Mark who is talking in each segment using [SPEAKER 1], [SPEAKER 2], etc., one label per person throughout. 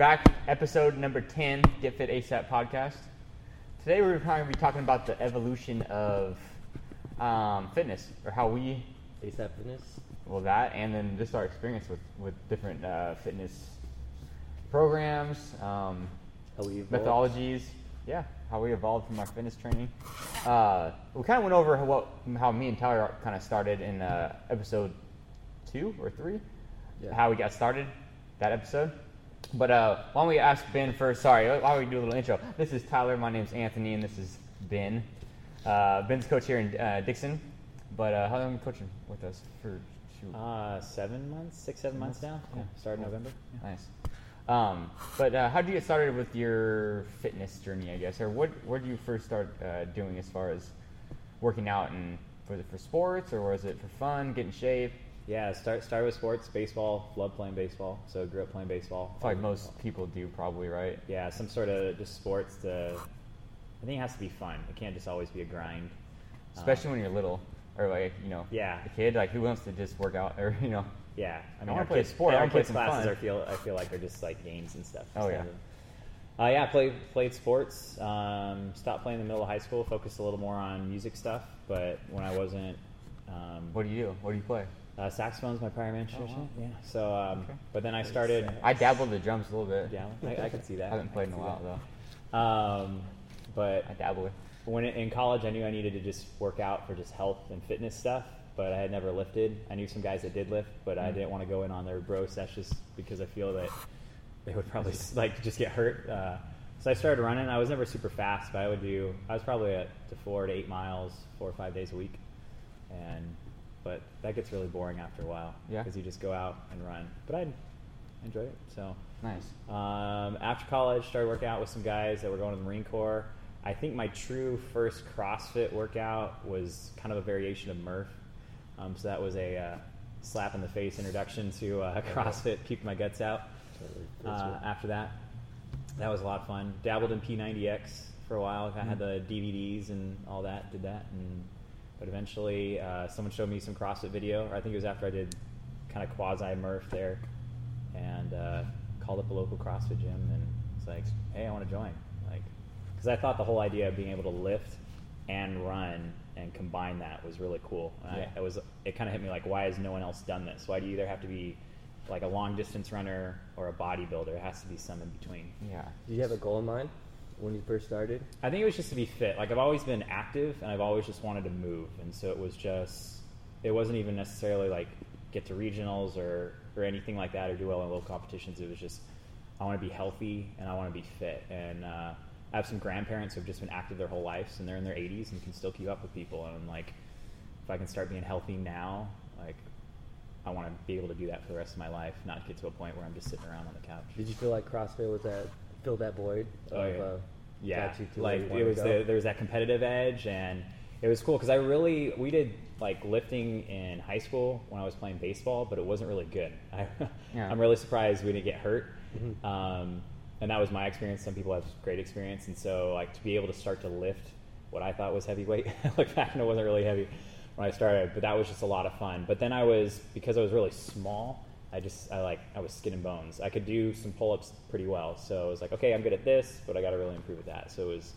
[SPEAKER 1] back, episode number 10, Get Fit ASAP podcast. Today we're going to be talking about the evolution of um, fitness, or how we,
[SPEAKER 2] ASAP Fitness.
[SPEAKER 1] well, that, and then just our experience with, with different uh, fitness programs, um, methodologies, yeah, how we evolved from our fitness training. Uh, we kind of went over how, what, how me and Tyler kind of started in uh, episode two or three,
[SPEAKER 2] Yeah.
[SPEAKER 1] how we got started, that episode. But uh, why don't we ask Ben first? Sorry, why don't we do a little intro? This is Tyler, my name's Anthony, and this is Ben. Uh, Ben's coach here in uh, Dixon. But uh, how long have you been coaching with us for? Shoot,
[SPEAKER 3] Uh, seven months, six, seven months now.
[SPEAKER 1] Cool.
[SPEAKER 3] Yeah, started
[SPEAKER 1] Cool.
[SPEAKER 3] November. Yeah.
[SPEAKER 1] Nice. Um, but uh, how did you get started with your fitness journey, I guess, or what? Where did you first start uh, doing as far as working out, and was it for sports or was it for fun, getting in shape?
[SPEAKER 3] Yeah, start started with sports, baseball. Loved playing baseball, so grew up playing baseball.
[SPEAKER 1] I feel like most people do, probably, right?
[SPEAKER 3] Yeah, some sort of just sports. To I think it has to be fun. It can't just always be a grind.
[SPEAKER 1] Especially
[SPEAKER 3] Um,
[SPEAKER 1] when you're little, or like you know,
[SPEAKER 3] Yeah.
[SPEAKER 1] a kid. Like who wants to just work out, or you know?
[SPEAKER 3] Yeah, I mean,
[SPEAKER 1] wanna
[SPEAKER 3] our
[SPEAKER 1] play
[SPEAKER 3] kids,
[SPEAKER 1] sport, I
[SPEAKER 3] Our kids' classes
[SPEAKER 1] fun.
[SPEAKER 3] are feel I feel like are just like games and stuff.
[SPEAKER 1] Oh, yeah.
[SPEAKER 3] of- Uh, yeah, played played sports. Um, stopped playing in the middle of high school. Focused a little more on music stuff. But when I wasn't, um,
[SPEAKER 1] What do you do? What do you play?
[SPEAKER 3] Uh, saxophone's my primary instrument.
[SPEAKER 1] wow.
[SPEAKER 3] Yeah. So, um,
[SPEAKER 1] Okay.
[SPEAKER 3] but then I started.
[SPEAKER 1] I dabbled the drums a little bit.
[SPEAKER 3] Yeah, I, I can see that.
[SPEAKER 1] I haven't played in a
[SPEAKER 3] can see
[SPEAKER 1] while though.
[SPEAKER 3] Um, but
[SPEAKER 1] I dabble with.
[SPEAKER 3] when in college, I knew I needed to just work out for just health and fitness stuff. But I had never lifted. I knew some guys that did lift, but I
[SPEAKER 1] Mm.
[SPEAKER 3] didn't want to go in on their bro sessions because I feel that they would probably like just get hurt. Uh, so I started running. I was never super fast, but I would do. I was probably at to four to eight miles, four or five days a week, and but that gets really boring after a while.
[SPEAKER 1] Yeah.
[SPEAKER 3] because you just go out and run. But I enjoyed it. So
[SPEAKER 1] Nice.
[SPEAKER 3] um, after college, started working out with some guys that were going to the Marine Corps. I think my true first CrossFit workout was kind of a variation of Murph. Um, so that was a uh, slap in the face introduction to uh, CrossFit, puked my guts out. Uh, after that, that was a lot of fun. Dabbled in P90X for a while. I had the DVDs and all that. Did that, and but eventually uh, someone showed me some CrossFit video. Or I think it was after I did kind of quasi Murph there, and uh, called up a local CrossFit gym and it's like, hey, I want to join. Like, because I thought the whole idea of being able to lift and run and combine that was really cool.
[SPEAKER 1] Yeah.
[SPEAKER 3] I, it was it kind of hit me like, why has no one else done this? Why do you either have to be like a long distance runner or a bodybuilder? It has to be some in between.
[SPEAKER 1] Yeah.
[SPEAKER 2] Did you have a goal in mind when you first started?
[SPEAKER 3] I think it was just to be fit. Like I've always been active, and I've always just wanted to move, and so it was just. It wasn't even necessarily like get to regionals or or anything like that, or do well in local competitions. It was just I want to be healthy and I want to be fit. And uh, I have some grandparents who have just been active their whole lives, and they're in their 80s and can still keep up with people. And I'm like, if I can start being healthy now, like. I want to be able to do that for the rest of my life, not get to a point where I'm just sitting around on the couch.
[SPEAKER 2] Did you feel like CrossFit was that filled that void?
[SPEAKER 3] Oh,
[SPEAKER 2] of,
[SPEAKER 3] yeah.
[SPEAKER 2] uh,
[SPEAKER 3] yeah,
[SPEAKER 2] got you to where
[SPEAKER 3] like it was the, there was that competitive edge, and it was cool because I really we did like lifting in high school when I was playing baseball, but it wasn't really good. I,
[SPEAKER 1] Yeah.
[SPEAKER 3] I'm really surprised we didn't get hurt,
[SPEAKER 2] Mhm.
[SPEAKER 3] um, and that was my experience. Some people have great experience, and so like to be able to start to lift what I thought was heavyweight, like back when it wasn't really heavy when I started, but that was just a lot of fun. But then I was because I was really small. I just I like I was skin and bones. I could do some pull ups pretty well, so I was like, okay, I'm good at this, but I got to really improve at that. So it was,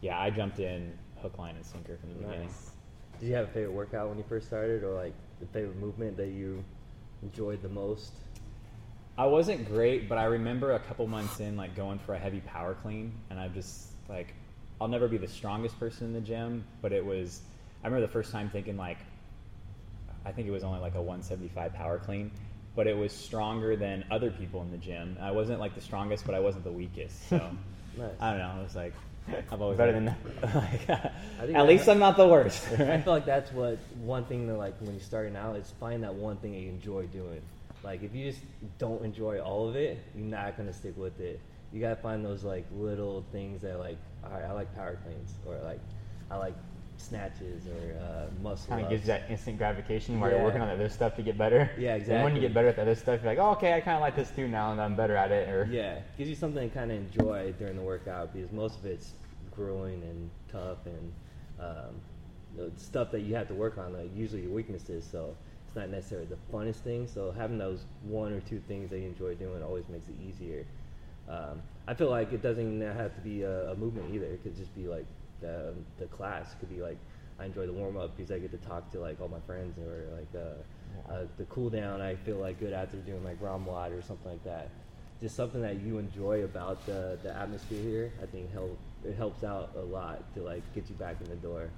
[SPEAKER 3] yeah, I jumped in hook, line, and sinker from the beginning.
[SPEAKER 2] Did you have a favorite workout when you first started, or like the favorite movement that you enjoyed the most?
[SPEAKER 3] I wasn't great, but I remember a couple months in, like going for a heavy power clean, and I just like, I'll never be the strongest person in the gym, but it was. I remember the first time thinking like, I think it was only like a 175 power clean, but it was stronger than other people in the gym. I wasn't like the strongest, but I wasn't the weakest. So
[SPEAKER 2] Nice.
[SPEAKER 3] I don't know. I was like, I've always
[SPEAKER 1] Better
[SPEAKER 3] been-
[SPEAKER 1] than
[SPEAKER 3] like,
[SPEAKER 2] uh,
[SPEAKER 3] at least I'm not the worst.
[SPEAKER 2] I feel like that's what one thing that like when you're starting out is find that one thing that you enjoy doing. Like if you just don't enjoy all of it, you're not gonna stick with it. You gotta find those like little things that like, all right, I like power cleans, or like I like snatches or uh, muscle.
[SPEAKER 1] Kind of gives you that instant gratification while
[SPEAKER 2] Yeah.
[SPEAKER 1] you're working on the other stuff to get better.
[SPEAKER 2] Yeah, exactly.
[SPEAKER 1] And when you get better at the other stuff, you're like, oh, okay, I kind of like this too now, and I'm better at it. Or
[SPEAKER 2] Yeah, gives you something to kind of enjoy during the workout because most of it's grueling and tough and um, stuff that you have to work on, like usually your weaknesses. So it's not necessarily the funnest thing. So having those one or two things that you enjoy doing always makes it easier. Um, I feel like it doesn't have to be a, a movement either. It could just be like the the class. It could be like I enjoy the warm up because I get to talk to like all my friends, or like uh, uh, the cool down. I feel like good after doing like ROMWOD or something like that. Just something that you enjoy about the the atmosphere here. I think help it helps out a lot to like get you back in the door.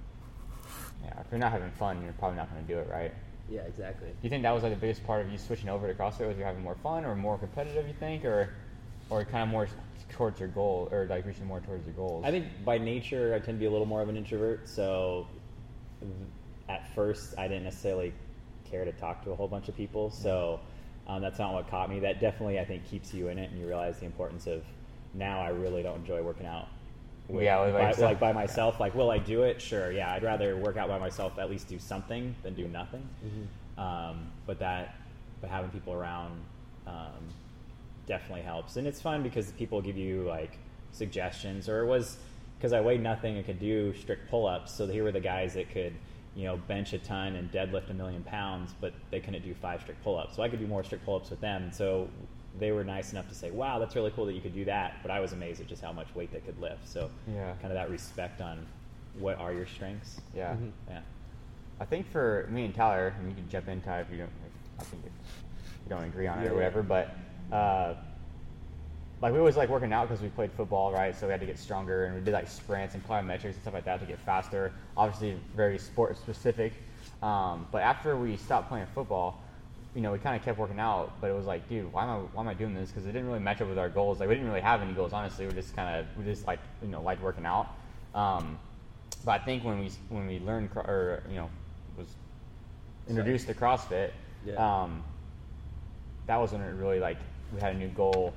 [SPEAKER 1] Yeah, if you're not having fun, you're probably not going to do it, right?
[SPEAKER 2] Yeah, exactly.
[SPEAKER 1] Do you think that was like the biggest part of you switching over to CrossFit? Was you're having more fun or more competitive? You think, or or kind of more towards your goal, or like reaching more towards your goals?
[SPEAKER 3] I think by nature I tend to be a little more of an introvert, so at first I didn't necessarily care to talk to a whole bunch of people. So um, that's not what caught me. That definitely I think keeps you in it, and you realize the importance of. Now I really don't enjoy working out. With,
[SPEAKER 1] Yeah, with
[SPEAKER 3] by, like by myself. Like, will I do it? Sure. Yeah, I'd rather work out by myself. At least do something than do nothing. Um, but that, but having people around um, definitely helps, and it's fun because people give you like suggestions. Or it was because I weighed nothing and could do strict pull-ups, so here were the guys that could, you know, bench a ton and deadlift a million pounds, but they couldn't do five strict pull-ups. So I could do more strict pull-ups with them. So they were nice enough to say, "Wow, that's really cool that you could do that." But I was amazed at just how much weight they could lift. So
[SPEAKER 1] Yeah.
[SPEAKER 3] kind of that respect on what are your strengths.
[SPEAKER 1] yeah.
[SPEAKER 2] Mhm.
[SPEAKER 3] Yeah.
[SPEAKER 1] I think for me and Tyler, and you can jump in, Ty, if you don't, if, I think if you don't agree on it
[SPEAKER 2] Yeah,
[SPEAKER 1] or
[SPEAKER 2] yeah.
[SPEAKER 1] whatever. But uh, like we always like working out because we played football, right? So we had to get stronger, and we did like sprints and plyometrics and stuff like that to get faster. Obviously, very sport specific. Um, but after we stopped playing football, you know, we kind of kept working out, but it was like, dude, why am I why am I doing this? Because it didn't really match up with our goals. Like we didn't really have any goals, honestly. We just kind of we just like you know liked working out. Um, but I think when we when we learned or you know was introduced to CrossFit,
[SPEAKER 2] Yeah.
[SPEAKER 1] um, that was when it really like we had a new goal,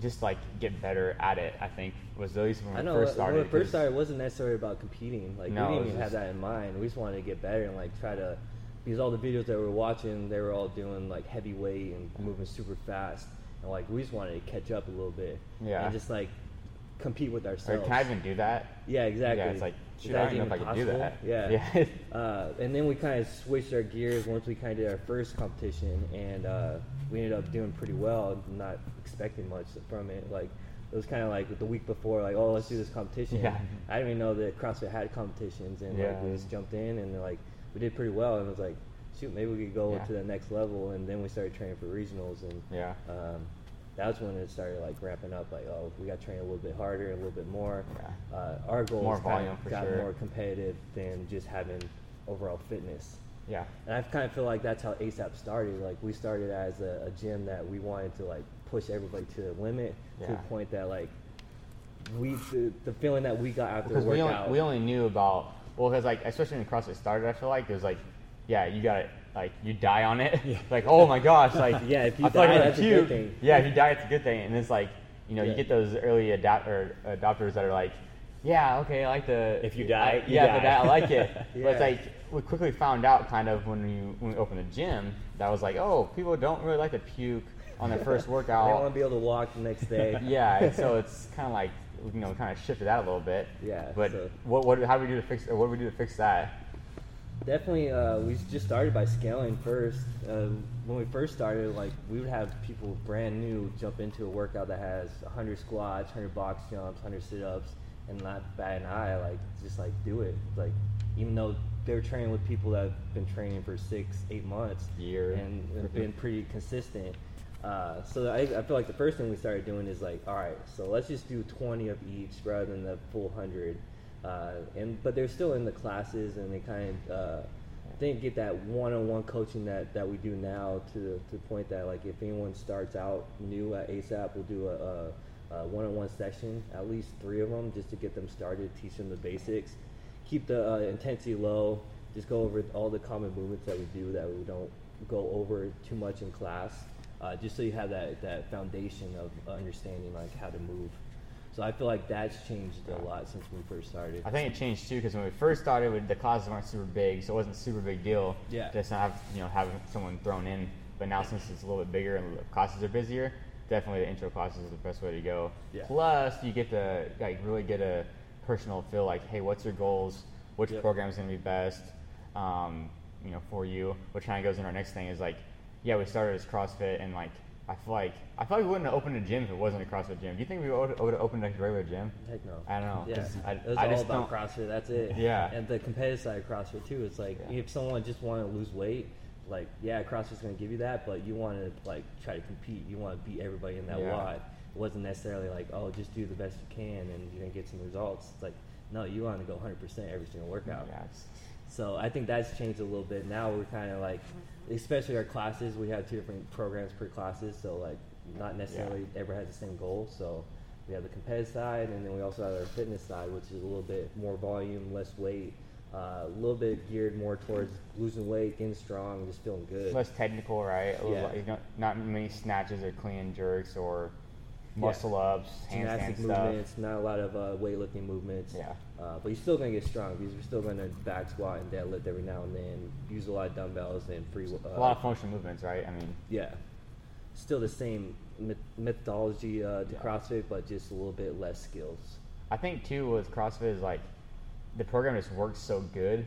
[SPEAKER 1] just like get better at it. I think was at least when we
[SPEAKER 2] I know
[SPEAKER 1] first started.
[SPEAKER 2] when we first started, it wasn't necessarily about competing. Like
[SPEAKER 1] No,
[SPEAKER 2] we didn't even have that in mind. We just wanted to get better and like try to because all the videos that we were watching, they were all doing like heavy weight and moving super fast, and like we just wanted to catch up a little bit.
[SPEAKER 1] Yeah.
[SPEAKER 2] And just like compete with ourselves.
[SPEAKER 1] Or can I even do that?
[SPEAKER 2] Yeah, exactly.
[SPEAKER 1] Yeah, it's like, shoot, I don't even know if I can do that.
[SPEAKER 2] Yeah.
[SPEAKER 1] Yeah.
[SPEAKER 2] uh, and then we kind of switched our gears once we kind of did our first competition, and uh, we ended up doing pretty well. Not expecting much from it. Like it was kind of like the week before, like oh let's do this competition.
[SPEAKER 1] Yeah.
[SPEAKER 2] I didn't even know that CrossFit had competitions, and
[SPEAKER 1] Yeah.
[SPEAKER 2] like we just jumped in and like we did pretty well, and it was like shoot maybe we could go
[SPEAKER 1] Yeah.
[SPEAKER 2] to the next level, and then we started training for regionals and.
[SPEAKER 1] Yeah.
[SPEAKER 2] Um, that's when it started like ramping up. Like, oh, we got to train a little bit harder, a little bit more.
[SPEAKER 1] Yeah.
[SPEAKER 2] Uh, our goals
[SPEAKER 1] More volume
[SPEAKER 2] of
[SPEAKER 1] for
[SPEAKER 2] got
[SPEAKER 1] sure.
[SPEAKER 2] more competitive than just having overall fitness.
[SPEAKER 1] Yeah.
[SPEAKER 2] And I kind of feel like that's how ASAP started. Like we started as a, a gym that we wanted to like push everybody to the limit to the point that like we the, the feeling that we got after
[SPEAKER 1] Because
[SPEAKER 2] the
[SPEAKER 1] we
[SPEAKER 2] workout.
[SPEAKER 1] only, we only knew about well, because like especially when CrossFit started, I feel like it was like, yeah, you got it. Like you die on it. like oh my gosh, like
[SPEAKER 2] Yeah, if you
[SPEAKER 1] I like
[SPEAKER 2] die,
[SPEAKER 1] I'm
[SPEAKER 2] that's a good thing.
[SPEAKER 1] Yeah, if you die, it's a good thing. And it's like you know you get those early adapt or adopters that are like, yeah, okay, I like the.
[SPEAKER 3] If you die,
[SPEAKER 1] I-
[SPEAKER 3] you
[SPEAKER 1] yeah,
[SPEAKER 3] die.
[SPEAKER 1] but I like it. But it's like we quickly found out kind of when we when we opened the gym that was like, oh, people don't really like to puke on their first workout.
[SPEAKER 2] they want to be able to walk the next day.
[SPEAKER 1] yeah, and so it's kind of like you know kind of shifted that a little bit.
[SPEAKER 2] Yeah,
[SPEAKER 1] But
[SPEAKER 2] so-
[SPEAKER 1] what what how do we do to fix or what do we do to fix that?
[SPEAKER 2] Definitely, uh, we just started by scaling first. Uh, when we first started, like we would have people brand new jump into a workout that has 100 squats, 100 box jumps, 100 sit-ups, and not bat an eye. Like just like do it. Like even though they're training with people that have been training for six, eight months,
[SPEAKER 1] Year.
[SPEAKER 2] and have been pretty consistent. Uh, so I, I feel like the first thing we started doing is like, all right, so let's just do 20 of each rather than the full 100. Uh, and but they're still in the classes, and they kind of uh, didn't get that one-on-one coaching that, that we do now to the, to point that like if anyone starts out new at ASAP, we'll do a, a, a one-on-one session, at least three of them, just to get them started, teach them the basics, keep the uh, intensity low, just go over all the common movements that we do that we don't go over too much in class, uh, just so you have that, that foundation of understanding like how to move. So I feel like that's changed a lot since we first started.
[SPEAKER 1] I think it changed too because when we first started, we, the classes weren't super big, so it wasn't a super big deal.
[SPEAKER 2] Yeah.
[SPEAKER 1] Just not have you know having someone thrown in. But now since it's a little bit bigger and the classes are busier, definitely the intro classes is the best way to go.
[SPEAKER 2] Yeah.
[SPEAKER 1] Plus, you get to like really get a personal feel like, hey, what's your goals? Which
[SPEAKER 2] Yep.
[SPEAKER 1] program is going to be best? Um, you know, for you. Which kind of goes in our next thing is like, yeah, we started as CrossFit and like I feel like I feel like we wouldn't have opened a gym if it wasn't a CrossFit gym. Do you think we would would have opened a regular gym?
[SPEAKER 2] Heck no.
[SPEAKER 1] I don't know.
[SPEAKER 2] Yeah.
[SPEAKER 1] I,
[SPEAKER 2] it was
[SPEAKER 1] I
[SPEAKER 2] all
[SPEAKER 1] just
[SPEAKER 2] about
[SPEAKER 1] don't.
[SPEAKER 2] CrossFit. That's it.
[SPEAKER 1] Yeah.
[SPEAKER 2] And the competitive side of CrossFit too. It's like
[SPEAKER 1] Yeah.
[SPEAKER 2] if someone just want to lose weight, like yeah, CrossFit's gonna give you that, but you want to like try to compete. You want to beat everybody in that
[SPEAKER 1] Yeah.
[SPEAKER 2] WOD. It wasn't necessarily like oh just do the best you can and you're gonna get some results. It's like no, you want to go 100% every single workout.
[SPEAKER 1] Yeah,
[SPEAKER 2] So I think that's changed a little bit. Now we're kind of like, especially our classes, we have two different programs per classes. So like, not necessarily ever has the same goal. So we have the competitive side, and then we also have our fitness side, which is a little bit more volume, less weight, uh, a little bit geared more towards losing weight, getting strong, just feeling good.
[SPEAKER 1] less technical, right? A
[SPEAKER 2] Yeah.
[SPEAKER 1] like, you know, not many snatches or clean jerks or muscle ups, handstand
[SPEAKER 2] Gymnastic
[SPEAKER 1] stuff.
[SPEAKER 2] movements, not a lot of uh, weightlifting movements.
[SPEAKER 1] Yeah.
[SPEAKER 2] Uh, but you're still gonna get strong because you're still gonna back squat and deadlift every now and then. Use a lot of dumbbells and free. Uh,
[SPEAKER 1] A lot of functional movements, right? I mean,
[SPEAKER 2] Yeah. Still the same methodology uh, to
[SPEAKER 1] Yeah.
[SPEAKER 2] CrossFit, but just a little bit less skills.
[SPEAKER 1] I think too with CrossFit is like the program just works so good.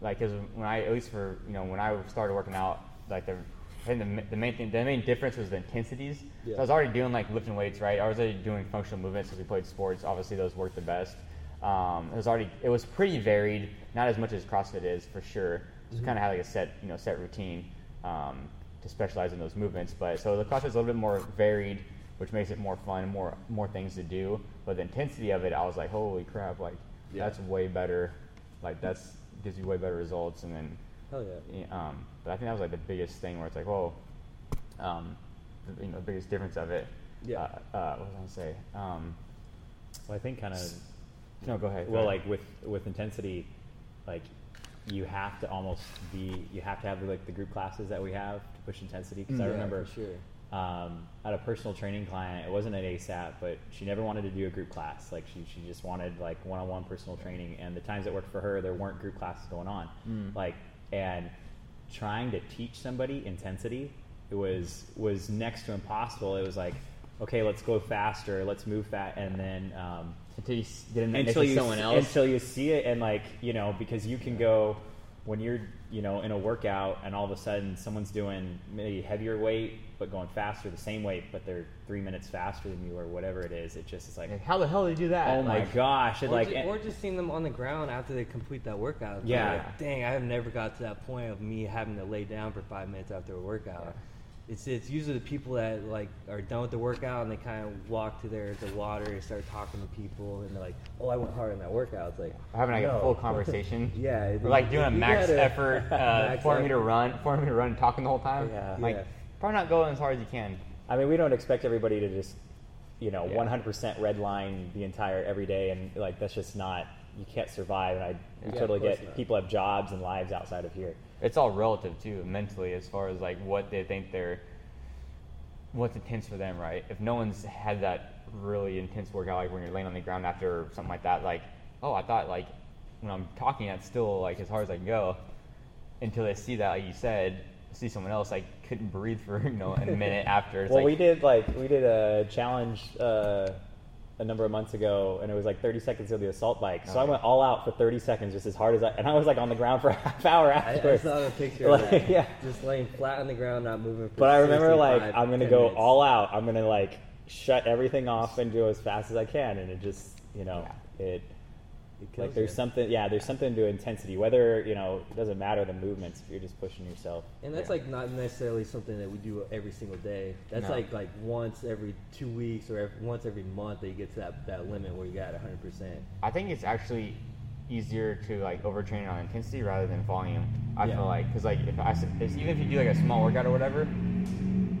[SPEAKER 1] Like, cause when I at least for you know when I started working out, like the I think the, the main thing the main difference was the intensities.
[SPEAKER 2] Yeah.
[SPEAKER 1] So I was already doing like lifting weights, right? I was already doing functional movements because we played sports. Obviously, those worked the best. Um, it was already it was pretty varied, not as much as CrossFit is for sure. Just kind of had like a set you know set routine um, to specialize in those movements. But so the CrossFit is a little bit more varied, which makes it more fun, more more things to do. But the intensity of it, I was like, holy crap! Like
[SPEAKER 2] Yeah.
[SPEAKER 1] that's way better. Like that's gives you way better results. And then
[SPEAKER 2] Hell yeah.
[SPEAKER 1] yeah, um, but I think that was like the biggest thing where it's like, whoa, um, the, you know, the biggest difference of it.
[SPEAKER 2] Yeah.
[SPEAKER 1] Uh, uh, what was I gonna say? Um,
[SPEAKER 3] Well, I think kind of
[SPEAKER 1] no, go ahead. go
[SPEAKER 3] well,
[SPEAKER 1] ahead.
[SPEAKER 3] like with with intensity, like you have to almost be you have to have like the group classes that we have to push intensity. Because I remember
[SPEAKER 2] sure.
[SPEAKER 3] um, at a personal training client, it wasn't at ASAP, but she never wanted to do a group class. Like she she just wanted like one on one personal training. And the times that worked for her, there weren't group classes going on.
[SPEAKER 1] Mm.
[SPEAKER 3] Like and trying to teach somebody intensity it was was next to impossible. It was like, okay, let's go faster, let's move fast, and then um,
[SPEAKER 1] until you get in
[SPEAKER 3] until you
[SPEAKER 1] someone else.
[SPEAKER 3] until you see it and like you know because you can go when you're you know in a workout and all of a sudden someone's doing maybe heavier weight but going faster the same weight but they're three minutes faster than you or whatever it is it just is like
[SPEAKER 1] Like, how the hell did you do that?
[SPEAKER 3] oh my
[SPEAKER 1] Like,
[SPEAKER 3] gosh it
[SPEAKER 2] Or,
[SPEAKER 3] like
[SPEAKER 2] ju-
[SPEAKER 3] and-
[SPEAKER 2] or just seeing them on the ground after they complete that workout.
[SPEAKER 3] Yeah.
[SPEAKER 2] like, dang, I have never got to that point of me having to lay down for five minutes after a workout.
[SPEAKER 1] Yeah.
[SPEAKER 2] It's, it's usually the people that like are done with the workout and they kind of walk to their the water and start talking to people and they're like, oh, I went hard in that workout. It's like
[SPEAKER 1] having like
[SPEAKER 2] no.
[SPEAKER 1] a full conversation.
[SPEAKER 2] Yeah,
[SPEAKER 1] We're like doing a max
[SPEAKER 2] gotta-
[SPEAKER 1] effort, uh,
[SPEAKER 2] max
[SPEAKER 1] 400 meter
[SPEAKER 2] effort.
[SPEAKER 1] run, 400 meter run, talking the whole time.
[SPEAKER 3] Yeah.
[SPEAKER 1] Like,
[SPEAKER 2] Yeah.
[SPEAKER 1] Probably not going as hard as you can.
[SPEAKER 3] I mean, we don't expect everybody to just, you know, 100% red line the entire every day, and like that's just not. You can't survive, and I
[SPEAKER 2] Yeah,
[SPEAKER 3] totally get
[SPEAKER 2] not.
[SPEAKER 3] people have jobs and lives outside of here.
[SPEAKER 1] It's all relative too, mentally, as far as like what they think they're, what's intense for them, right? If no one's had that really intense workout, like when you're laying on the ground after something like that, like, oh, I thought like when I'm talking, that's still like as hard as I can go, until they see that, like you said, see someone else I couldn't breathe for you know a minute after. It's
[SPEAKER 3] well,
[SPEAKER 1] like,
[SPEAKER 3] we did like we did a challenge uh, a number of months ago, and it was like 30 seconds of the assault bike. So
[SPEAKER 1] Oh,
[SPEAKER 3] I went all out for 30 seconds, just as hard as I, and I was like on the ground for a half hour
[SPEAKER 2] I, I
[SPEAKER 3] afterwards.
[SPEAKER 2] saw a picture
[SPEAKER 3] Like,
[SPEAKER 2] of that.
[SPEAKER 3] yeah.
[SPEAKER 2] Just laying flat on the ground, not moving. For
[SPEAKER 3] But I remember like I'm gonna go
[SPEAKER 2] minutes.
[SPEAKER 3] all out. I'm gonna like shut everything off and do as fast as I can, and it just you know it.
[SPEAKER 2] It
[SPEAKER 3] Like there's something, yeah. There's something to intensity. Whether you know, it doesn't matter the movements you're just pushing yourself.
[SPEAKER 2] And that's
[SPEAKER 1] Yeah.
[SPEAKER 2] like not necessarily something that we do every single day. That's
[SPEAKER 1] No.
[SPEAKER 2] like like once every two weeks or every, once every month that you get to that, that limit where you got 100. percent
[SPEAKER 1] I think it's actually easier to like overtrain on intensity rather than volume. I
[SPEAKER 2] Yeah.
[SPEAKER 1] feel like because like if i if, even if you do like a small workout or whatever,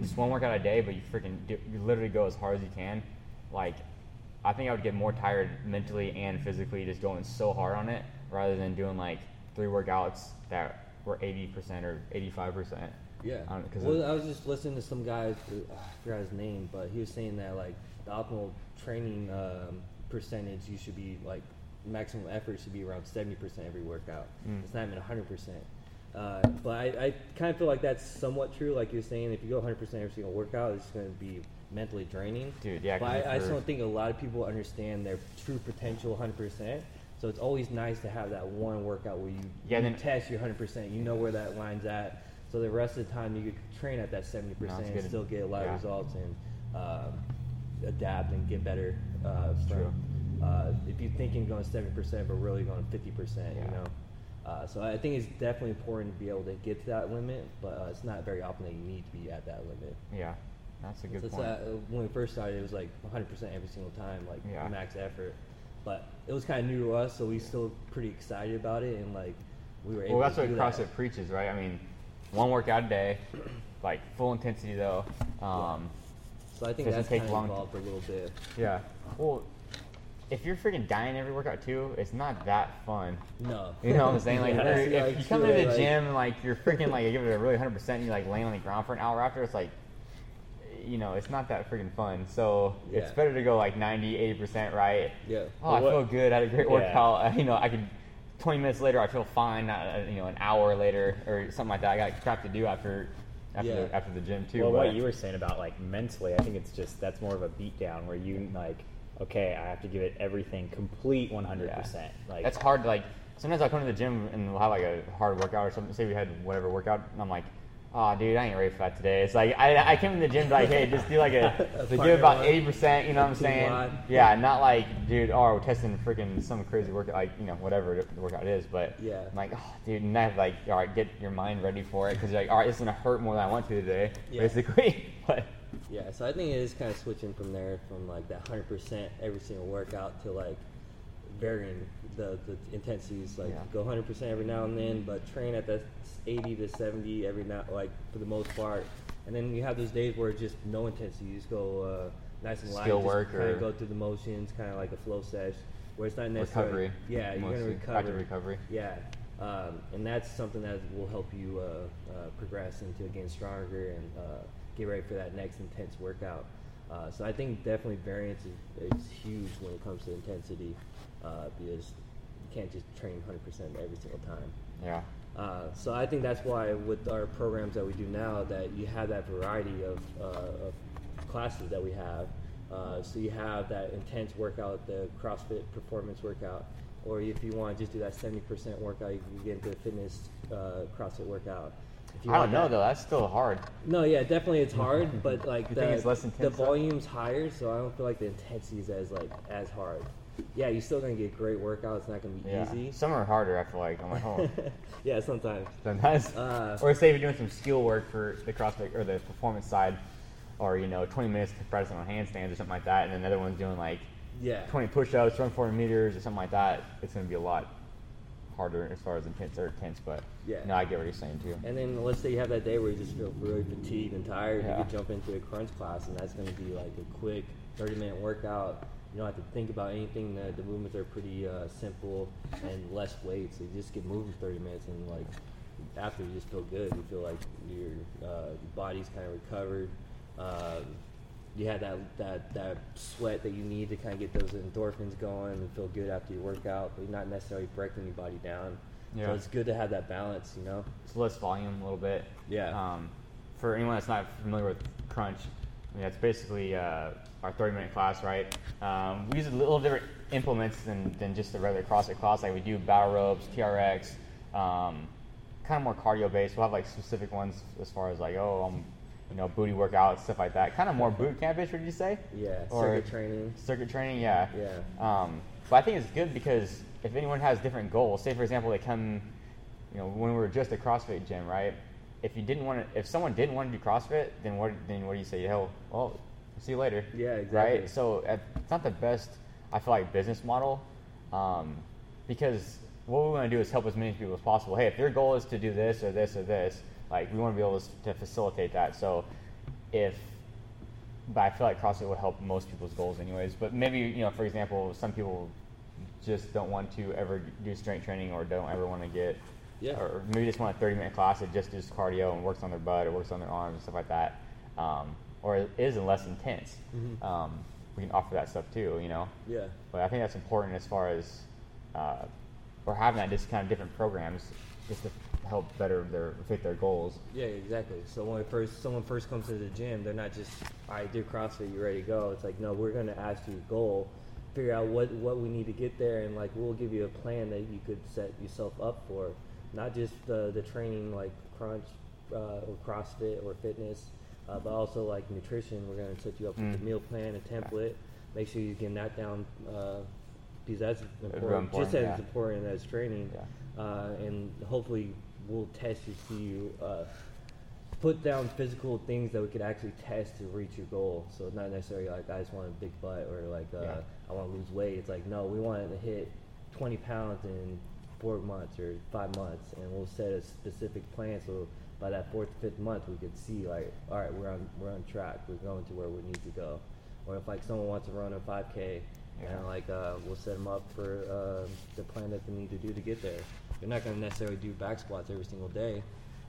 [SPEAKER 1] just one workout a day, but you freaking do, you literally go as hard as you can. Like I think I would get more tired mentally and physically just going so hard on it rather than doing like three workouts that were eighty percent or eighty five percent.
[SPEAKER 2] Yeah.
[SPEAKER 1] I don't- 'cause
[SPEAKER 2] well, I was just listening to some guy. uh, I forgot his name, but he was saying that like the optimal training um, percentage you should be like maximum effort should be around 70 percent every workout.
[SPEAKER 1] Mm.
[SPEAKER 2] It's not even 100 percent. Uh, but I, I kind of feel like that's somewhat true. Like you're saying, if you go 100 percent every single workout, it's going to be mentally draining.
[SPEAKER 1] Dude, yeah,
[SPEAKER 2] But I, I just don't think a lot of people understand their true potential 100 percent. So it's always nice to have that one workout where you,
[SPEAKER 1] Yeah,
[SPEAKER 2] you
[SPEAKER 1] then-
[SPEAKER 2] test your 100 percent. You know where that line's at. So the rest of the time you could train at that seventy
[SPEAKER 1] No,
[SPEAKER 2] percent
[SPEAKER 1] that's
[SPEAKER 2] and still get a lot
[SPEAKER 1] Yeah.
[SPEAKER 2] of results and um, adapt and get better. Uh, from,
[SPEAKER 1] True.
[SPEAKER 2] Uh, if you're thinking going seventy percent, but really going fifty percent,
[SPEAKER 1] Yeah.
[SPEAKER 2] you know. Uh, so I think it's definitely important to be able to get to that limit, but uh, it's not very often that you need to be at that limit.
[SPEAKER 1] Yeah, that's a good
[SPEAKER 2] it's,
[SPEAKER 1] point.
[SPEAKER 2] uh, when we first started, it was like 100% every single time, like
[SPEAKER 1] Yeah.
[SPEAKER 2] max effort. But it was kind of new to us, so we still pretty excited about it, and like we were able
[SPEAKER 1] well, that's what CrossFit
[SPEAKER 2] that.
[SPEAKER 1] preaches, right? I mean, one workout a day, like full intensity though. Um,
[SPEAKER 2] So I think
[SPEAKER 1] doesn't
[SPEAKER 2] that's
[SPEAKER 1] take
[SPEAKER 2] kind of
[SPEAKER 1] long.
[SPEAKER 2] evolved a little bit.
[SPEAKER 1] yeah. Well, if you're freaking dying every workout too, it's not that fun.
[SPEAKER 2] No.
[SPEAKER 1] You know what I'm saying? Like,
[SPEAKER 2] Yeah,
[SPEAKER 1] if, if
[SPEAKER 2] like,
[SPEAKER 1] you come to the
[SPEAKER 2] like-
[SPEAKER 1] gym and like you're freaking like you give it a really 100 percent, and you like laying on the ground for an hour after, it's like, you know, it's not that freaking fun. So it's better to go like 90, 80 percent, right?
[SPEAKER 2] Yeah.
[SPEAKER 1] Oh, I
[SPEAKER 3] Well,
[SPEAKER 1] feel good. I had a great workout. Yeah. You know, I could. 20 minutes later, I feel fine. Uh, you know, an hour later or something like that. I got crap to do after after
[SPEAKER 2] Yeah.
[SPEAKER 1] the, after the gym too.
[SPEAKER 3] well,
[SPEAKER 1] but-
[SPEAKER 3] what you were saying about like mentally, I think it's just that's more of a beatdown where you like, okay, I have to give it everything, complete 100. percent Like
[SPEAKER 1] that's hard. Like sometimes I come to the gym and we'll have like a hard workout or something. Say we had whatever workout, and I'm like, oh, dude, I ain't ready for that today. It's like I, I came to the gym like, hey, just do like a,
[SPEAKER 2] A
[SPEAKER 1] do about eighty percent. You know what I'm saying? Yeah, not like, dude, oh, we're testing freaking some crazy workout, like you know whatever the workout is. But
[SPEAKER 2] Yeah.
[SPEAKER 1] I'm like, oh, dude, and I have like, all right, get your mind ready for it because you're like, all right, it's gonna hurt more than I want to today,
[SPEAKER 2] Yeah.
[SPEAKER 1] basically. but
[SPEAKER 2] Yeah, so I think it is kind of switching from there, from like that hundred percent every single workout to like varying the, the intensities. Like
[SPEAKER 1] Yeah.
[SPEAKER 2] go hundred percent every now and then, but train at that eighty to seventy every now, like for the most part. And then you have those days where it's just no intensity. You just go uh, nice and light,
[SPEAKER 1] Skill work
[SPEAKER 2] kind
[SPEAKER 1] or-
[SPEAKER 2] of go through the motions, kind of like a flow sesh, where it's not necessarily
[SPEAKER 1] recovery.
[SPEAKER 2] Yeah, you're gonna recover.
[SPEAKER 1] Active recovery.
[SPEAKER 2] Yeah, um, and that's something that will help you uh, uh, progress into getting stronger and uh, get ready for that next intense workout. Uh, so I think definitely variance is, is huge when it comes to intensity uh, because you can't just train 100% every single time.
[SPEAKER 1] Yeah.
[SPEAKER 2] Uh, so I think that's why with our programs that we do now, that you have that variety of, uh, of classes that we have. Uh, so you have that intense workout, the CrossFit performance workout, or if you want to just do that 70% workout, you can get into a fitness uh, CrossFit workout. If you
[SPEAKER 1] I
[SPEAKER 2] want
[SPEAKER 1] don't know
[SPEAKER 2] that-
[SPEAKER 1] though. That's still hard.
[SPEAKER 2] No, yeah, definitely it's hard, but like
[SPEAKER 1] You
[SPEAKER 2] the,
[SPEAKER 1] think it's less
[SPEAKER 2] the volume's higher, so I don't feel like the intensity is as like as hard. Yeah, you're still gonna get great workout. It's not gonna be
[SPEAKER 1] Yeah.
[SPEAKER 2] easy.
[SPEAKER 1] Some are harder. I feel like I'm like, oh.
[SPEAKER 2] yeah, sometimes.
[SPEAKER 1] Sometimes.
[SPEAKER 2] Uh,
[SPEAKER 1] or say if you're doing some skill work for the CrossFit or the performance side, or you know, 20 minutes to press on handstands or something like that, and then another one's doing like
[SPEAKER 2] Yeah.
[SPEAKER 1] 20 push-ups, run 400 meters or something like that. It's going to be a lot harder as far as intense or intense, but
[SPEAKER 2] Yeah.
[SPEAKER 1] no, I get what you're saying too.
[SPEAKER 2] And then let's say you have that day where you just feel really fatigued and tired,
[SPEAKER 1] Yeah.
[SPEAKER 2] you could jump into a crunch class, and that's going to be like a quick 30 minute workout. You don't have to think about anything. The, the movements are pretty uh, simple and less weight, so you just get moving 30 minutes, and like after you just feel good. You feel like your uh, body's kind of recovered. Um, you had that, that that sweat that you need to kind of get those endorphins going and feel good after your workout, but you're not necessarily breaking your body down.
[SPEAKER 1] Yeah.
[SPEAKER 2] So it's good to have that balance, you know.
[SPEAKER 1] It's less volume a little bit.
[SPEAKER 2] Yeah.
[SPEAKER 1] Um, for anyone that's not familiar with Crunch, I mean, that's basically uh, our 30 minute class, right? Um, we use a little different implements than, than just the regular CrossFit class. Like we do battle ropes, TRX, um, kind of more cardio based. We'll have like specific ones as far as like, oh, um, you know, booty workouts, stuff like that. Kind of more boot campish, would you say?
[SPEAKER 2] Yeah,
[SPEAKER 1] Or-
[SPEAKER 2] circuit training.
[SPEAKER 1] Circuit training, yeah.
[SPEAKER 2] Yeah.
[SPEAKER 1] Um, but I think it's good because if anyone has different goals, say for example they come, you know, when we were just a CrossFit gym, right? If you didn't want to, if someone didn't want to do CrossFit, then what? Then what do you say? Hell, well, see you later.
[SPEAKER 2] Yeah, exactly.
[SPEAKER 1] Right. So it's not the best. I feel like business model, um, because what we want to do is help as many people as possible. Hey, if your goal is to do this or this or this, like we want to be able to, to facilitate that. So if but I feel like CrossFit would help most people's goals anyways. But maybe, you know, for example, some people just don't want to ever do strength training or don't ever want to get,
[SPEAKER 2] Yeah.
[SPEAKER 1] or maybe just want a 30 minute class that just does cardio and works on their butt or works on their arms and stuff like that. Um, or it is less intense.
[SPEAKER 2] Mhm.
[SPEAKER 1] Um, we can offer that stuff too, you know.
[SPEAKER 2] Yeah.
[SPEAKER 1] But I think that's important as far as, uh, or having that just kind of different programs just to help better their fit their goals.
[SPEAKER 2] Yeah, exactly. So when first someone first comes to the gym, they're not just, all right, do CrossFit, you ready to go. It's like, no, we're going to ask you a goal, figure out what what we need to get there, and like we'll give you a plan that you could set yourself up for. Not just the the training like crunch uh, or CrossFit or fitness, uh, but also like nutrition. We're going to set you up with
[SPEAKER 1] Mm.
[SPEAKER 2] a meal plan, a template. Make sure you get that down uh, because that's
[SPEAKER 1] real
[SPEAKER 2] important, just as
[SPEAKER 1] yeah.
[SPEAKER 2] important as training.
[SPEAKER 1] Yeah.
[SPEAKER 2] Uh, and hopefully, we'll test you, see you. Uh, put down physical things that we could actually test to reach your goal. So not necessarily like I just want a big butt or like uh,
[SPEAKER 1] Yeah.
[SPEAKER 2] I want to lose weight. It's like no, we want to hit 20 pounds in four months or five months, and we'll set a specific plan. So by that fourth, fifth month, we could see like, all right, we're on we're on track. We're going to where we need to go. Or if like someone wants to run a 5K,
[SPEAKER 1] Yeah.
[SPEAKER 2] and like uh, we'll set them up for uh, the plan that they need to do to get there. They're not going to necessarily do back squats every single day,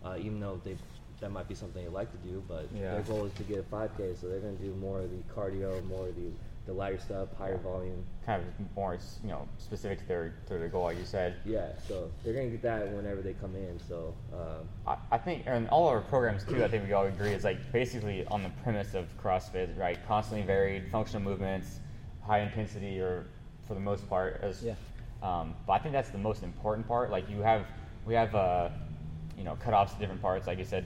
[SPEAKER 2] uh, even though they that might be something they like to do. But
[SPEAKER 1] Yeah.
[SPEAKER 2] their goal is to get a 5K, so they're going to do more of the cardio, more of the the lighter stuff, higher
[SPEAKER 1] Yeah.
[SPEAKER 2] volume.
[SPEAKER 1] Kind of more, you know, specific to their to their goal, like you said.
[SPEAKER 2] Yeah, so they're going to get that whenever they come in. So um,
[SPEAKER 1] I, I think, and all our programs too, I think we all agree is like basically on the premise of CrossFit, right? Constantly varied functional movements, high intensity, or for the most part, as
[SPEAKER 3] Yeah.
[SPEAKER 1] Um, but I think that's the most important part. Like you have, we have, uh, you know, cutoffs to different parts. Like you said,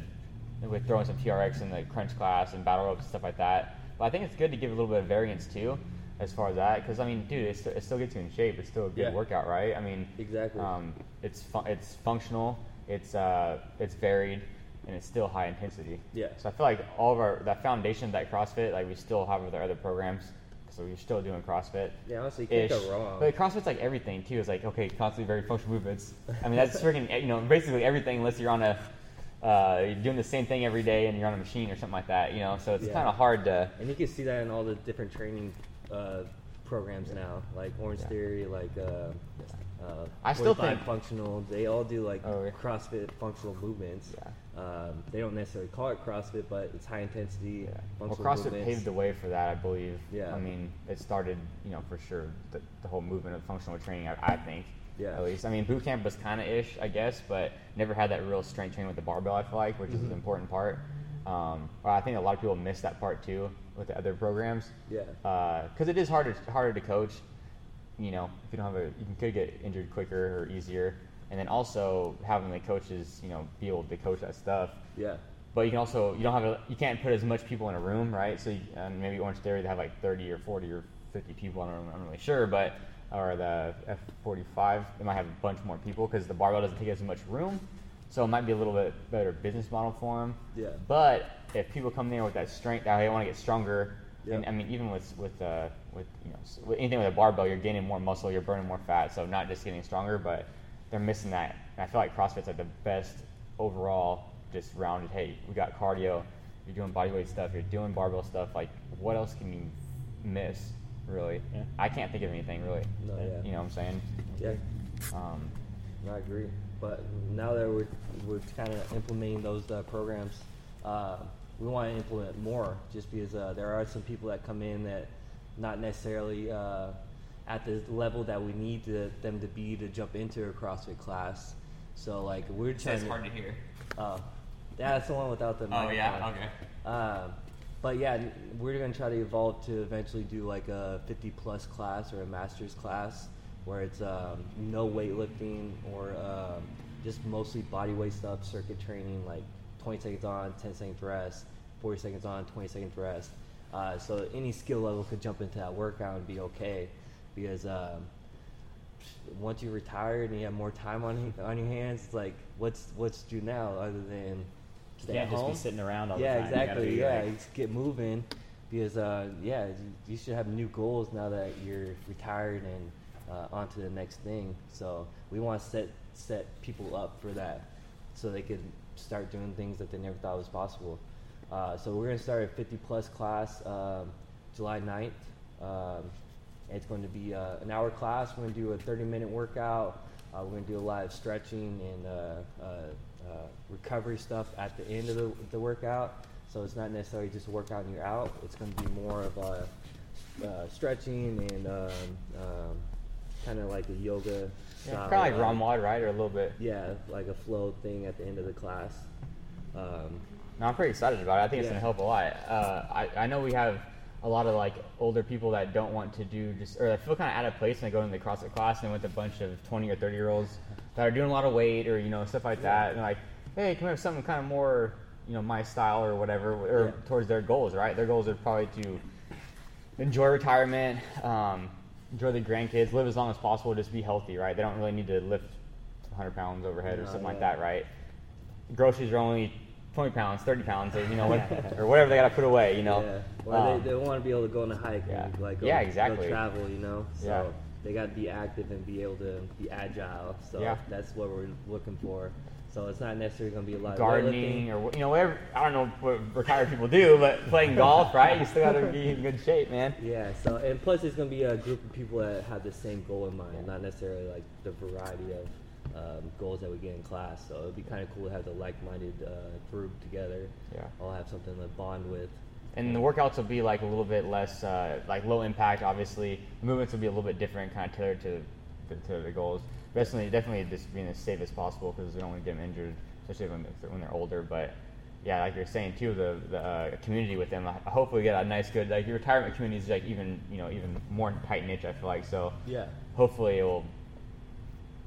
[SPEAKER 1] with throwing some TRX in the crunch class and battle ropes and stuff like that. But I think it's good to give a little bit of variance too, as far as that, because I mean, dude, it, st- it still gets you in shape. It's still a good
[SPEAKER 2] Yeah.
[SPEAKER 1] workout, right? I mean,
[SPEAKER 2] Exactly.
[SPEAKER 1] Um, it's fu- it's functional. It's uh, it's varied, and it's still high intensity.
[SPEAKER 2] Yeah.
[SPEAKER 1] So I feel like all of our that foundation that CrossFit, like we still have with our other programs, so we're still doing CrossFit.
[SPEAKER 2] yeah, honestly, you can't go wrong.
[SPEAKER 1] But CrossFit's like everything too. It's like okay, constantly very functional movements. I mean that's freaking you know basically everything unless you're on a uh, you're doing the same thing every day and you're on a machine or something like that. You know, so it's
[SPEAKER 2] Yeah.
[SPEAKER 1] kind of hard to.
[SPEAKER 2] And you can see that in all the different training uh, programs now, like Orange
[SPEAKER 1] Yeah.
[SPEAKER 2] Theory, like uh, uh,
[SPEAKER 1] I still
[SPEAKER 2] 45
[SPEAKER 1] think-
[SPEAKER 2] functional. They all do like
[SPEAKER 1] Oh, yeah.
[SPEAKER 2] CrossFit functional movements.
[SPEAKER 1] Yeah.
[SPEAKER 2] Um, they don't necessarily call it CrossFit, but it's high intensity
[SPEAKER 1] Yeah. Well, CrossFit
[SPEAKER 2] movements.
[SPEAKER 1] paved the way for that, I believe.
[SPEAKER 2] Yeah.
[SPEAKER 1] I mean, it started, you know, for sure, the, the whole movement of functional training, I, I think.
[SPEAKER 2] Yeah.
[SPEAKER 1] At least. I mean, boot camp was kind of ish, I guess, but never had that real strength training with the barbell, I feel like, which is
[SPEAKER 2] Mm-hmm.
[SPEAKER 1] an important part. Um, well, I think a lot of people miss that part too with the other programs.
[SPEAKER 2] Yeah.
[SPEAKER 1] Because it is harder, harder to coach. You know, if you don't have a, you could get injured quicker or easier. And then also having the coaches, you know, be able to coach that stuff
[SPEAKER 2] Yeah.
[SPEAKER 1] but you can also you don't have a, you can't put as much people in a room, right? So you, um, maybe Orange Theory they have like 30 or 40 or 50 people. I don't, I'm not really sure, but or the F45 they might have a bunch more people because the barbell doesn't take as much room, so it might be a little bit better business model for them.
[SPEAKER 2] Yeah.
[SPEAKER 1] But if people come there with that strength, that they want to get stronger, and
[SPEAKER 2] Yeah.
[SPEAKER 1] I mean even with with uh, with you know with anything with a barbell, you're gaining more muscle, you're burning more fat, so not just getting stronger, but they're missing that. And I feel like CrossFit's like the best overall, just rounded. Hey, we got cardio, you're doing bodyweight stuff, you're doing barbell stuff. Like, what else can you miss? Really,
[SPEAKER 3] Yeah.
[SPEAKER 1] I can't think of anything really.
[SPEAKER 2] No, yeah.
[SPEAKER 1] You know what I'm saying?
[SPEAKER 2] Yeah.
[SPEAKER 1] Um,
[SPEAKER 2] I agree. But now that we're, we're kind of implementing those uh, programs, uh, we want to implement more just because uh, there are some people that come in that not necessarily uh, at the level that we need to, them to be to jump into a CrossFit class. So like we're trying That's hard to,
[SPEAKER 1] hear.
[SPEAKER 2] Oh, yeah, that's the one without the.
[SPEAKER 1] Oh yeah,
[SPEAKER 2] microphone.
[SPEAKER 1] okay.
[SPEAKER 2] But yeah, we're gonna try to evolve to eventually do like a 50 plus class or a master's class where it's um, no weightlifting or um, just mostly body weight stuff, circuit training, like 20 seconds on, 10 seconds rest, 40 seconds on, 20 seconds rest. Uh, so any skill level could jump into that workout and be okay, because um, once you're retired and you have more time on on your hands, it's like what's what's do now other than
[SPEAKER 3] You
[SPEAKER 2] stay
[SPEAKER 3] can't just
[SPEAKER 2] home?
[SPEAKER 3] be sitting around all
[SPEAKER 2] yeah,
[SPEAKER 3] the time.
[SPEAKER 2] Exactly.
[SPEAKER 3] be,
[SPEAKER 2] yeah,
[SPEAKER 3] like-
[SPEAKER 2] you get moving because uh, yeah, you, you should have new goals now that you're retired and uh, on to the next thing. So we want to set set people up for that, so they could start doing things that they never thought was possible. Uh, so we're gonna start a 50 plus class um, July 9th. Um, it's going to be uh, an hour class. We're going to do a 30 minute workout. Uh, we're going to do a lot of stretching and uh, recovery stuff at the end of the, the workout. So it's not necessarily just a workout and you're out. It's going to be more of a uh, stretching and um, um, kind of like a yoga.
[SPEAKER 1] Yeah, of like ROMWOD, right, or a little bit.
[SPEAKER 2] Yeah, like a flow thing at the end of the class. Um,
[SPEAKER 1] No, I'm pretty excited about it. I think it's
[SPEAKER 2] Yeah.
[SPEAKER 1] gonna help a lot. Uh, I I know we have a lot of like older people that don't want to do just or that feel kind of out of place and they go into the CrossFit class and with a bunch of 20 or 30 year olds that are doing a lot of weight or you know stuff like that. And like hey, can we have something kind of more, you know, my style or whatever, or
[SPEAKER 2] Yeah.
[SPEAKER 1] towards their goals, right? Their goals are probably to enjoy retirement, um, enjoy the grandkids, live as long as possible, just be healthy, right? They don't really need to lift 100 pounds overhead or
[SPEAKER 2] No,
[SPEAKER 1] something like that, right? Groceries are only 20 pounds, 30 pounds, or, you know, what, or whatever they got to put away, you know.
[SPEAKER 2] Yeah. Or
[SPEAKER 1] Um,
[SPEAKER 2] they, they want to be able to go on a hike
[SPEAKER 1] Yeah.
[SPEAKER 2] and like go,
[SPEAKER 1] Yeah,
[SPEAKER 2] go
[SPEAKER 1] exactly.
[SPEAKER 2] travel, you know. So
[SPEAKER 1] Yeah.
[SPEAKER 2] They got to be active and be able to be agile. So
[SPEAKER 1] Yeah.
[SPEAKER 2] that's what we're looking for. So it's not necessarily going to be a lot of
[SPEAKER 1] gardening or you know whatever. I don't know what retired people do, but playing golf, right? You still got to be in good shape, man.
[SPEAKER 2] Yeah. So and plus it's going to be a group of people that have the same goal in mind, not necessarily like the variety of um, goals that we get in class. So it'd be kind of cool to have the like-minded uh, group together.
[SPEAKER 1] Yeah.
[SPEAKER 2] All have something to bond with.
[SPEAKER 1] And the workouts will be like a little bit less, uh, like low impact. Obviously, the movements will be a little bit different, kind of tailored to to, to the goals. Definitely, definitely just being as safe as possible because we don't want to get them injured, especially when they're, when they're older. But yeah, like you're saying too, the, the uh, community with them. I hopefully get a nice, good like your retirement community is like even you know even more tight knit. I feel like so.
[SPEAKER 2] Yeah.
[SPEAKER 1] Hopefully, it will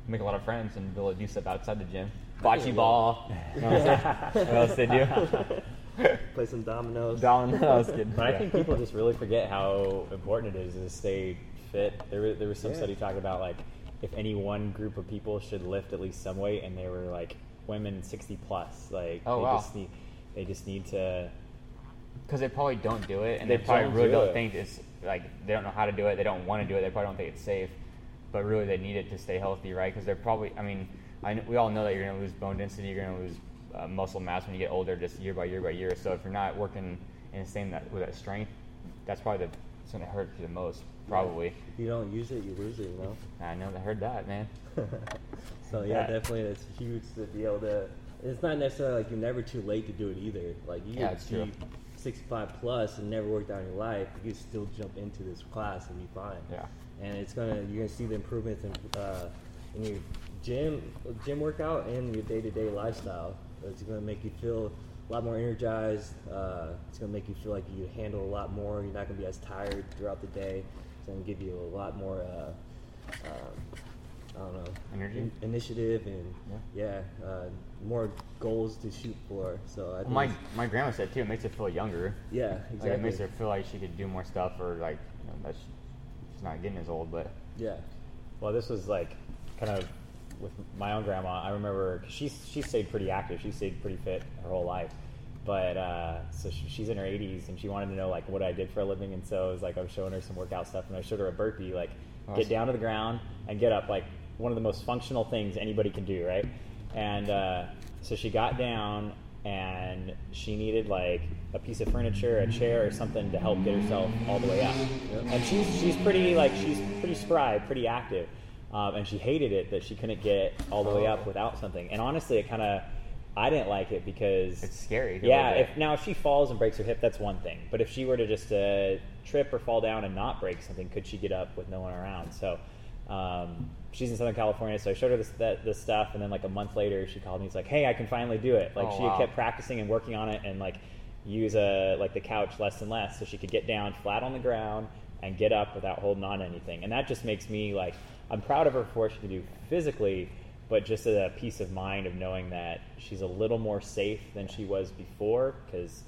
[SPEAKER 1] make a lot of friends and be able to do stuff outside the gym. Bocce ball. You know what, what else they do?
[SPEAKER 2] Play some dominoes.
[SPEAKER 1] Dominoes. I.
[SPEAKER 3] But I think people just really forget how important it is to stay fit. There, was- there was some
[SPEAKER 2] Yeah.
[SPEAKER 3] study talking about like if any one group of people should lift at least some weight, and they were like women sixty plus. Like
[SPEAKER 1] Oh,
[SPEAKER 3] they
[SPEAKER 1] wow.
[SPEAKER 3] just need they just need to.
[SPEAKER 1] Because they probably don't do it, and
[SPEAKER 3] They
[SPEAKER 1] they, probably
[SPEAKER 3] don't
[SPEAKER 1] really
[SPEAKER 3] do
[SPEAKER 1] don't
[SPEAKER 3] it.
[SPEAKER 1] think it's like they don't know how to do it. They don't want to do it. They probably don't think it's safe, but really they need it to stay healthy, right? Because they're probably. I mean, I, kn- we all know that you're going to lose bone density, you're going to lose uh, muscle mass when you get older, just year by year by year. So if you're not working and staying that with that strength, that's probably the it's to hurt you the most, probably.
[SPEAKER 2] If you don't use it, you lose it. You know.
[SPEAKER 1] I know. I heard that, man.
[SPEAKER 2] so yeah,
[SPEAKER 3] Yeah.
[SPEAKER 2] definitely, it's huge to be able to. It's not necessarily like you're never too late to do it either. Like you
[SPEAKER 1] Yeah,
[SPEAKER 2] could
[SPEAKER 1] it's true.
[SPEAKER 2] be 65 plus and never worked out in your life, you could still jump into this class and be fine.
[SPEAKER 1] Yeah.
[SPEAKER 2] And it's gonna you're gonna see the improvements in uh, in your gym gym workout and your day to day lifestyle. It's gonna make you feel a lot more energized. Uh, it's gonna make you feel like you handle a lot more. You're not gonna be as tired throughout the day. It's gonna give you a lot more. Uh, um, I don't know.
[SPEAKER 1] Energy?
[SPEAKER 2] in- initiative, and yeah, uh, more goals to shoot for. So I
[SPEAKER 1] Well,
[SPEAKER 2] think
[SPEAKER 1] my my grandma said too. It makes her feel younger.
[SPEAKER 2] yeah,
[SPEAKER 1] Like
[SPEAKER 2] exactly.
[SPEAKER 1] it makes her feel like she could do more stuff, or like you know, that she- she's not getting as old, but.
[SPEAKER 2] yeah,
[SPEAKER 3] Well, this was like kind of with my own grandma. I remember cause she's she stayed pretty active. She stayed pretty fit her whole life. But uh, so she, she's in her 80s and she wanted to know like what I did for a living. And so it was like I was showing her some workout stuff and I showed her a burpee, like
[SPEAKER 1] Awesome.
[SPEAKER 3] get down to the ground and get up, like one of the most functional things anybody can do, right? And uh, so she got down and she needed like a piece of furniture, a chair, or something to help get herself all the way up. And she's she's pretty like she's pretty spry, pretty active, um, and she hated it that she couldn't get all the way up without something. And honestly, it kind of I didn't like it because
[SPEAKER 1] It's scary,
[SPEAKER 3] Yeah, if now if she falls and breaks her hip, that's one thing. But if she were to just uh, trip or fall down and not break something, could she get up with no one around? So. Um, she's in Southern California, so I showed her this that, this stuff, and then like a month later, she called me. It's like, "Hey, I can finally do it!" Like
[SPEAKER 1] Oh,
[SPEAKER 3] she
[SPEAKER 1] wow.
[SPEAKER 3] had kept practicing and working on it, and like use a like the couch less and less, so she could get down flat on the ground and get up without holding on to anything. And that just makes me like I'm proud of her for what she can do physically, but just a peace of mind of knowing that she's a little more safe than she was before. Because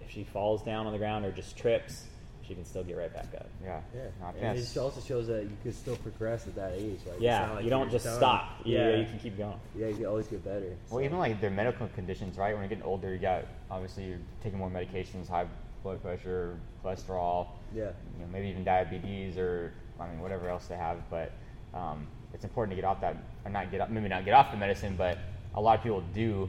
[SPEAKER 3] if she falls down on the ground or just trips, she can still get right back up.
[SPEAKER 1] Yeah.
[SPEAKER 2] yeah.
[SPEAKER 1] No,
[SPEAKER 2] and it also shows that you could still progress at that age. Like,
[SPEAKER 3] Yeah,
[SPEAKER 2] like
[SPEAKER 3] you don't just
[SPEAKER 2] done.
[SPEAKER 3] stop. Yeah,
[SPEAKER 2] Yeah,
[SPEAKER 3] you can keep going.
[SPEAKER 2] yeah, you can always get better.
[SPEAKER 1] Well, even like their medical conditions, right? When you're getting older, you got obviously you're taking more medications, high blood pressure, cholesterol,
[SPEAKER 2] yeah,
[SPEAKER 1] you know, maybe even diabetes or I mean whatever else they have. But um, it's important to get off that, or not get off, maybe not get off the medicine, but a lot of people do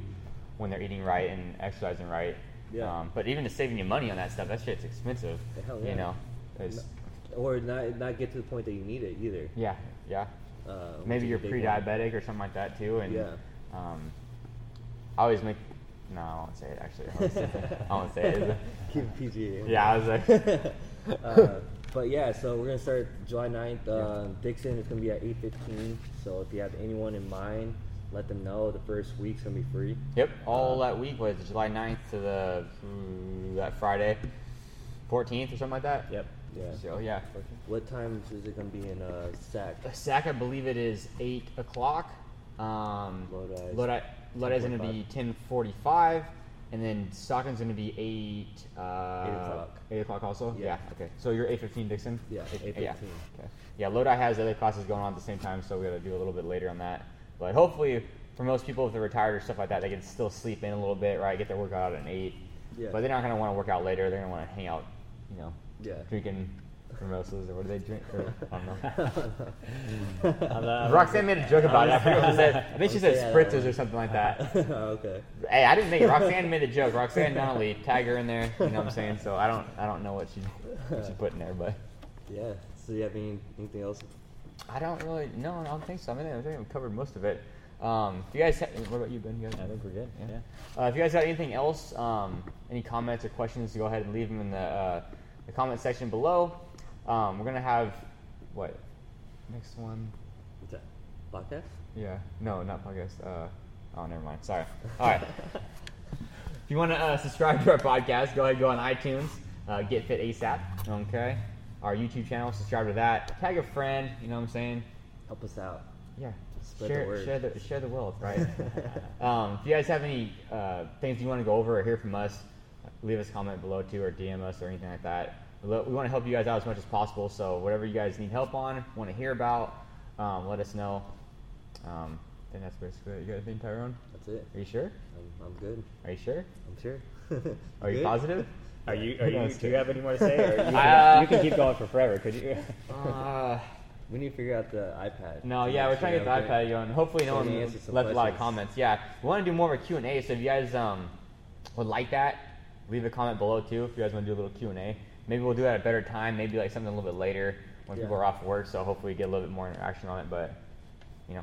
[SPEAKER 1] when they're eating right and exercising right.
[SPEAKER 2] Yeah.
[SPEAKER 1] Um, but even to saving you money on that stuff, that shit's expensive.
[SPEAKER 2] Hell yeah.
[SPEAKER 1] You know.
[SPEAKER 2] Or not not get to the point that you need it either.
[SPEAKER 1] yeah. Yeah.
[SPEAKER 2] Uh,
[SPEAKER 1] Maybe you're
[SPEAKER 2] big one.
[SPEAKER 1] pre-diabetic or something like that too, and
[SPEAKER 2] Yeah.
[SPEAKER 1] um, I always make. No, I won't say it. Actually, I won't say it. I won't say it.
[SPEAKER 2] Keep it PG.
[SPEAKER 1] Yeah, I was like,
[SPEAKER 2] uh, but yeah, so we're gonna start July 9th. Uh, Dixon is gonna be at 8:15. So if you have anyone in mind, let them know. The first week's gonna be free.
[SPEAKER 1] yep. All that week was July 9th to the mm, that Friday, 14th or something like that.
[SPEAKER 3] Yep.
[SPEAKER 2] Yeah.
[SPEAKER 1] So yeah,
[SPEAKER 2] What time is it gonna be in uh, SAC?
[SPEAKER 1] the SAC I believe it is eight o'clock. Um,
[SPEAKER 2] Lodi.
[SPEAKER 1] Lodi, Lodi is to be 10:45, and then Stockton's going to be eight. Uh,
[SPEAKER 2] 8 o'clock.
[SPEAKER 1] Eight o'clock also.
[SPEAKER 2] Yeah.
[SPEAKER 1] Okay. So you're 8:15, Dixon.
[SPEAKER 2] Yeah, 8:15.
[SPEAKER 1] Yeah. Okay. Yeah. Lodi has other classes going on at the same time, so we got to do a little bit later on that. But hopefully, for most people, if they're retired or stuff like that, they can still sleep in a little bit, right? Get their workout out at eight.
[SPEAKER 2] Yeah.
[SPEAKER 1] But they're not going to want to work out later. They're going to want to hang out, you know,
[SPEAKER 2] Yeah.
[SPEAKER 1] drinking mimosas or what do they drink? Or, I don't know.
[SPEAKER 3] On
[SPEAKER 1] Roxanne made a joke about it. I forget what she said. I think she said
[SPEAKER 2] Okay,
[SPEAKER 1] spritzers or something like that.
[SPEAKER 2] okay.
[SPEAKER 1] Hey, I didn't make it. Roxanne made the joke. Roxanne Donnelly, tag her in there. You know what I'm saying? So I don't, I don't know what she, what she put in there, but
[SPEAKER 2] Yeah. So you have any, anything else?
[SPEAKER 1] I don't really. No, I don't think so. I mean, I think we covered most of it. Um, if you guys, ha- what about you, Ben? You guys,
[SPEAKER 3] I think we're good. Yeah.
[SPEAKER 1] Uh, if you guys got anything else, um, any comments or questions, go ahead and leave them in the, uh, the comment section below. Um, we're gonna have what next one?
[SPEAKER 2] What's that? Podcast?
[SPEAKER 1] Yeah. No, not podcast. Uh, oh, never mind. Sorry. All right. if you want to uh, subscribe to our podcast, go ahead, and go on iTunes, uh, Get Fit ASAP. Okay. Our YouTube channel, subscribe to that. Tag a friend. You know what I'm saying?
[SPEAKER 2] Help us out.
[SPEAKER 1] Yeah.
[SPEAKER 2] Spread the
[SPEAKER 1] share,
[SPEAKER 2] word.
[SPEAKER 1] share the share the wealth, right? um, if you guys have any uh, things you want to go over or hear from us, leave us a comment below too, or DM us or anything like that. We, want to help you guys out as much as possible. So whatever you guys need help on, want to hear about, um, let us know. Um, I that's basically it. You got anything, Tyrone?
[SPEAKER 2] That's it.
[SPEAKER 1] Are you sure?
[SPEAKER 2] I'm, I'm good.
[SPEAKER 1] Are you sure?
[SPEAKER 2] I'm sure.
[SPEAKER 1] Are you
[SPEAKER 2] Good?
[SPEAKER 1] positive?
[SPEAKER 3] Are you? Are you? Do you have any more to say? Or you, can,
[SPEAKER 1] Uh,
[SPEAKER 3] you can keep going for forever. Could you?
[SPEAKER 1] Uh,
[SPEAKER 2] We need to figure out the iPad.
[SPEAKER 1] No, yeah, we're trying to get the
[SPEAKER 2] everybody-
[SPEAKER 1] iPad going. Hopefully, no
[SPEAKER 2] so we
[SPEAKER 1] one
[SPEAKER 2] can answer some
[SPEAKER 1] left a lot of comments. Yeah, we want to do more of a Q and A. So if you guys um, would like that, leave a comment below too. If you guys want to do a little Q and A, maybe we'll do that at a better time. Maybe like something a little bit later when
[SPEAKER 2] yeah.
[SPEAKER 1] people are off work. So hopefully we get a little bit more interaction on it. But you know.